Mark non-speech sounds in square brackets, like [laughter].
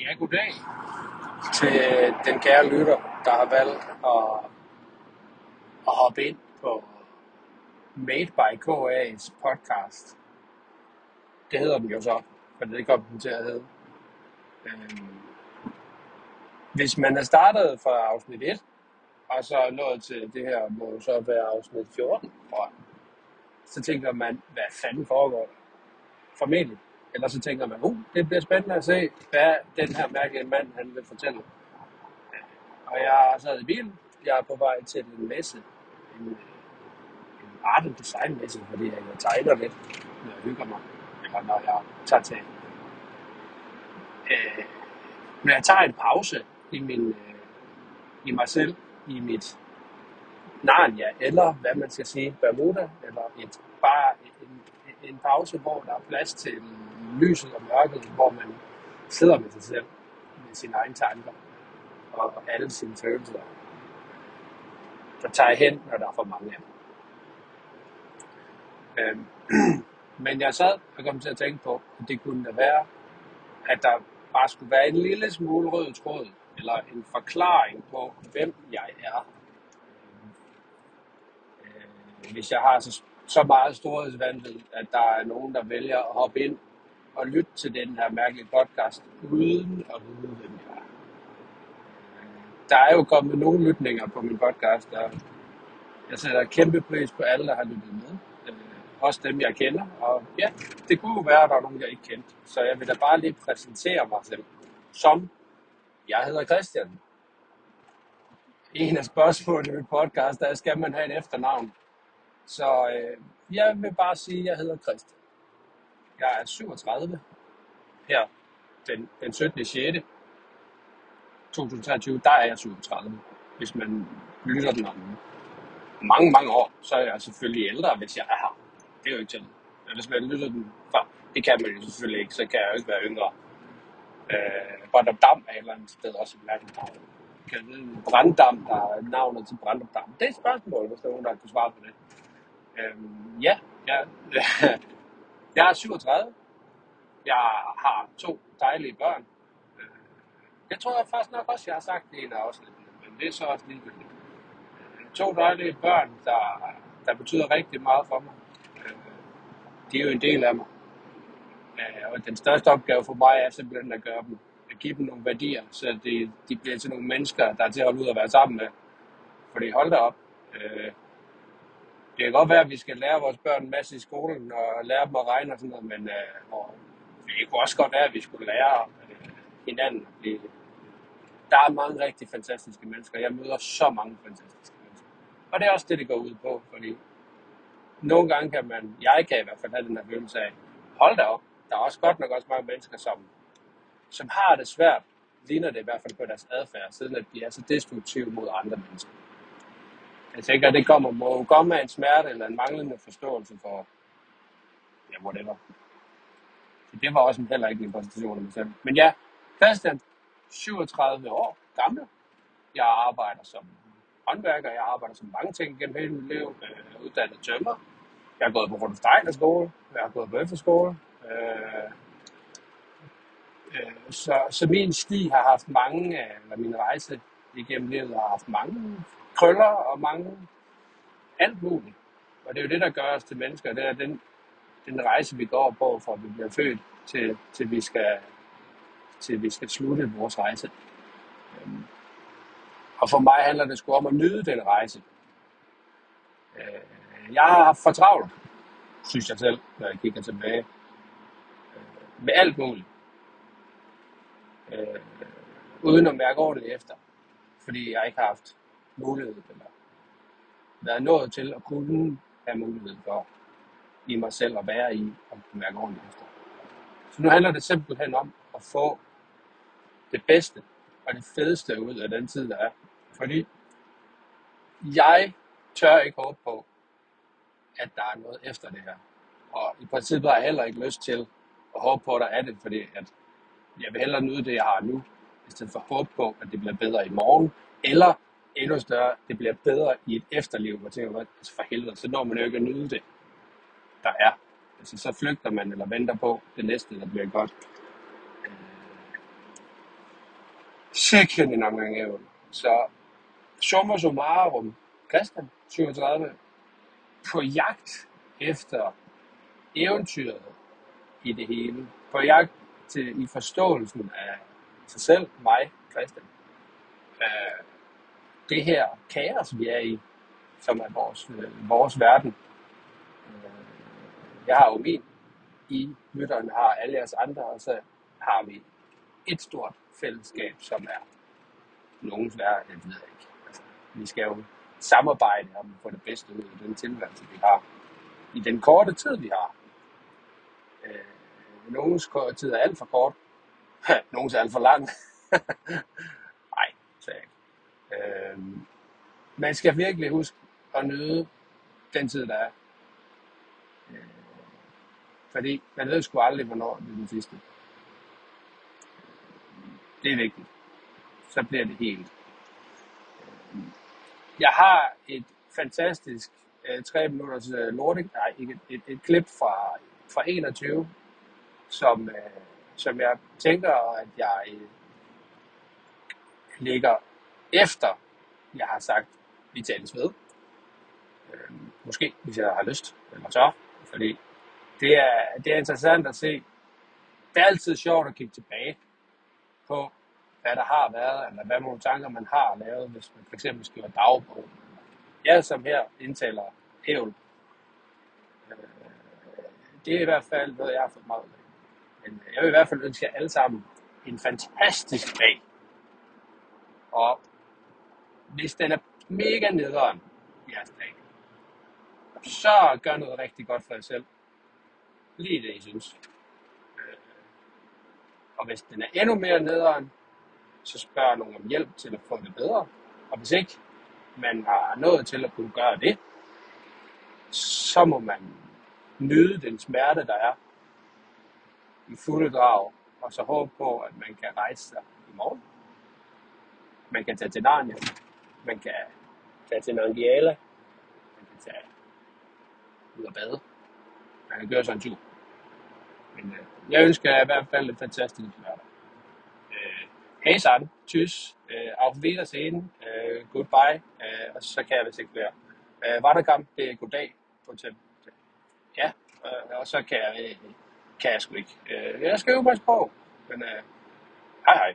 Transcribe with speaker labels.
Speaker 1: Ja, goddag til øh, den kære lytter, der har valgt at, at hoppe ind på Made by KA's podcast. Det hedder den jo så, for det kom den til at hedde. Øhm, hvis man er startet fra afsnit 1, og så er nået til det her, må så være afsnit 14, tror jeg, så tænker man, hvad fanden foregår der? Formentlig. Eller så tænker man, uh, det bliver spændende at se, hvad den her mærkelige mand han vil fortælle. Og jeg sad i bilen. Jeg er på vej til en messe. En, øh, en art and design messe, fordi jeg tegner lidt, når jeg hygger mig. Eller når jeg tager til. Øh, når jeg tager en pause i, min, øh, i mig selv, i mit Narnia, eller hvad man skal sige, Bermuda, eller et, bare en, en pause, hvor der er plads til lyset og mørket, hvor man sidder med sig selv, med sine egne tanker og alle sine følelser. Der tager hen, når der er for mange af dem. Øhm, [clears throat] men jeg sad og kom til at tænke på, at det kunne da være, at der bare skulle være en lille smule rød tråd, eller en forklaring på, hvem jeg er. Øh, hvis jeg har så, så meget storhedsvandvid, at der er nogen, der vælger at hoppe ind og lytte til den her mærkelige podcast, uden at vide, hvem jeg er. Der er jo kommet nogle lytninger på min podcast, og jeg sætter kæmpe pris på alle, der har lyttet med. Øh, også dem, jeg kender. Og ja, det kunne jo være, at der er nogen, jeg ikke kendte. Så jeg vil da bare lige præsentere mig selv som, jeg hedder Christian. En af spørgsmålene i min podcast er, skal man have et efternavn? Så øh, jeg vil bare sige, at jeg hedder Christian. Jeg er 37 her den, den 17. 6. 2023, der er jeg 37. Hvis man lytter den om mange, mange år, så er jeg selvfølgelig ældre, hvis jeg er her. Det er jo ikke til. Men hvis man lytter den fra, det kan man jo selvfølgelig ikke, så kan jeg jo ikke være yngre. Øh, Brandopdam er et eller andet sted også et mærkeligt navn. Kan det Branddam, der er navnet til Branddam. Det er et spørgsmål, hvis der er nogen, der kan svare på det. Øh, ja, ja. [laughs] Jeg er 37. Jeg har to dejlige børn. Øh, jeg tror jeg faktisk nok også, jeg har sagt det i en af men det er så også ligegyldigt. Øh, to dejlige børn, der, der betyder rigtig meget for mig. Øh, de er jo en del af mig. Og den største opgave for mig er simpelthen at gøre dem, at give dem nogle værdier, så de, de bliver til nogle mennesker, der er til at holde ud og være sammen med. Fordi hold da op, det kan godt være, at vi skal lære vores børn en masse i skolen og lære dem at regne og sådan noget, men øh, og det kunne også godt være, at vi skulle lære øh, hinanden at blive. Der er mange rigtig fantastiske mennesker. Jeg møder så mange fantastiske mennesker. Og det er også det, det går ud på, fordi nogle gange kan man, jeg kan i hvert fald have den her følelse af, hold da op, der er også godt nok også mange mennesker, som, som har det svært, ligner det i hvert fald på deres adfærd, siden at de er så destruktive mod andre mennesker. Jeg tænker, at det kommer, må komme af en smerte eller en manglende forståelse for, ja, whatever. Så det var også heller ikke en præsentation af mig selv. Men ja, Christian, 37 år gammel. Jeg arbejder som håndværker, jeg arbejder som mange ting gennem hele mit liv. Jeg er uddannet tømmer. Jeg har gået på Rudolf Steiner skole. Jeg har gået på efterskole. Øh, øh, så, så min sti har haft mange, eller min rejse igennem livet har haft mange krøller og mange alt muligt. Og det er jo det, der gør os til mennesker. Det er den, den rejse, vi går på, fra vi bliver født, til, til, vi, skal, til vi skal slutte vores rejse. Øhm. Og for mig handler det sgu om at nyde den rejse. Øh, jeg har haft for travlt, synes jeg selv, når jeg kigger tilbage. Øh, med alt muligt. Øh, uden at mærke ordentligt efter. Fordi jeg ikke har haft mulighed, eller været nået til at kunne have mulighed for i mig selv at være i og kunne mærke ordentligt efter. Så nu handler det simpelthen om at få det bedste og det fedeste ud af den tid, der er. Fordi jeg tør ikke håbe på, at der er noget efter det her. Og i princippet har jeg heller ikke lyst til at håbe på, at der er det, fordi at jeg vil hellere nyde det, jeg har nu, i stedet for at håbe på, at det bliver bedre i morgen, eller endnu større, det bliver bedre i et efterliv, hvor tænker, altså for helvede, så når man jo ikke at nyde det, der er. Altså så flygter man eller venter på det næste, der bliver godt. Øh, sikkert en omgang ævl. Så summa summarum, Christian, 37, på jagt efter eventyret i det hele. På jagt til, i forståelsen af sig selv, mig, Christian. Øh, det her kaos, vi er i, som er vores, øh, vores verden. Øh, jeg har jo min, I lytteren har alle jeres andre, og så har vi et stort fællesskab, som er nogens værd, jeg ved ikke. Altså, vi skal jo samarbejde om at få det bedste ud af den tilværelse, vi har. I den korte tid, vi har. Øh, nogens tid er alt for kort. [laughs] nogens er alt for lang. [laughs] Øh, man skal virkelig huske at nyde den tid, der er. Øh, fordi man ved sgu aldrig, hvornår det er den sidste. Det er vigtigt. Så bliver det helt. Øh, jeg har et fantastisk øh, 3 minutters øh, Nordic, nej, ikke et, et, et klip fra, fra 21, som, øh, som jeg tænker, at jeg øh, lægger efter, jeg har sagt, vi tales ved. Øh, måske, hvis jeg har lyst, eller så, fordi det er, det er interessant at se. Det er altid sjovt at kigge tilbage på, hvad der har været, eller hvad nogle tanker man har lavet, hvis man fx skriver dagbog. Jeg som her indtaler hævl. Øh, det er i hvert fald noget, jeg har fået meget af. Men jeg vil i hvert fald ønske jer alle sammen en fantastisk dag. Og hvis den er mega nederen i jeres dag, så gør noget rigtig godt for jer selv. Lige det, I synes. Øh, og hvis den er endnu mere nederen, så spørg nogen om hjælp til at få det bedre. Og hvis ikke man har nået til at kunne gøre det, så må man nyde den smerte, der er i fulde drag, og så håbe på, at man kan rejse sig i morgen. Man kan tage til Narnia, man kan tage til Nangiala, man kan tage ud og bade, man kan gøre sådan en tur. Men øh, jeg ønsker jer i hvert fald et fantastisk hverdag. Øh, Hej sammen, tys, øh, auf Wiedersehen, øh, goodbye, øh, og så kan jeg vist ikke være. Øh, kamp? det er goddag på til. Ja, øh, og så kan jeg, øh, kan jeg sgu ikke. Øh, jeg skal jo på sprog, men øh, hej hej.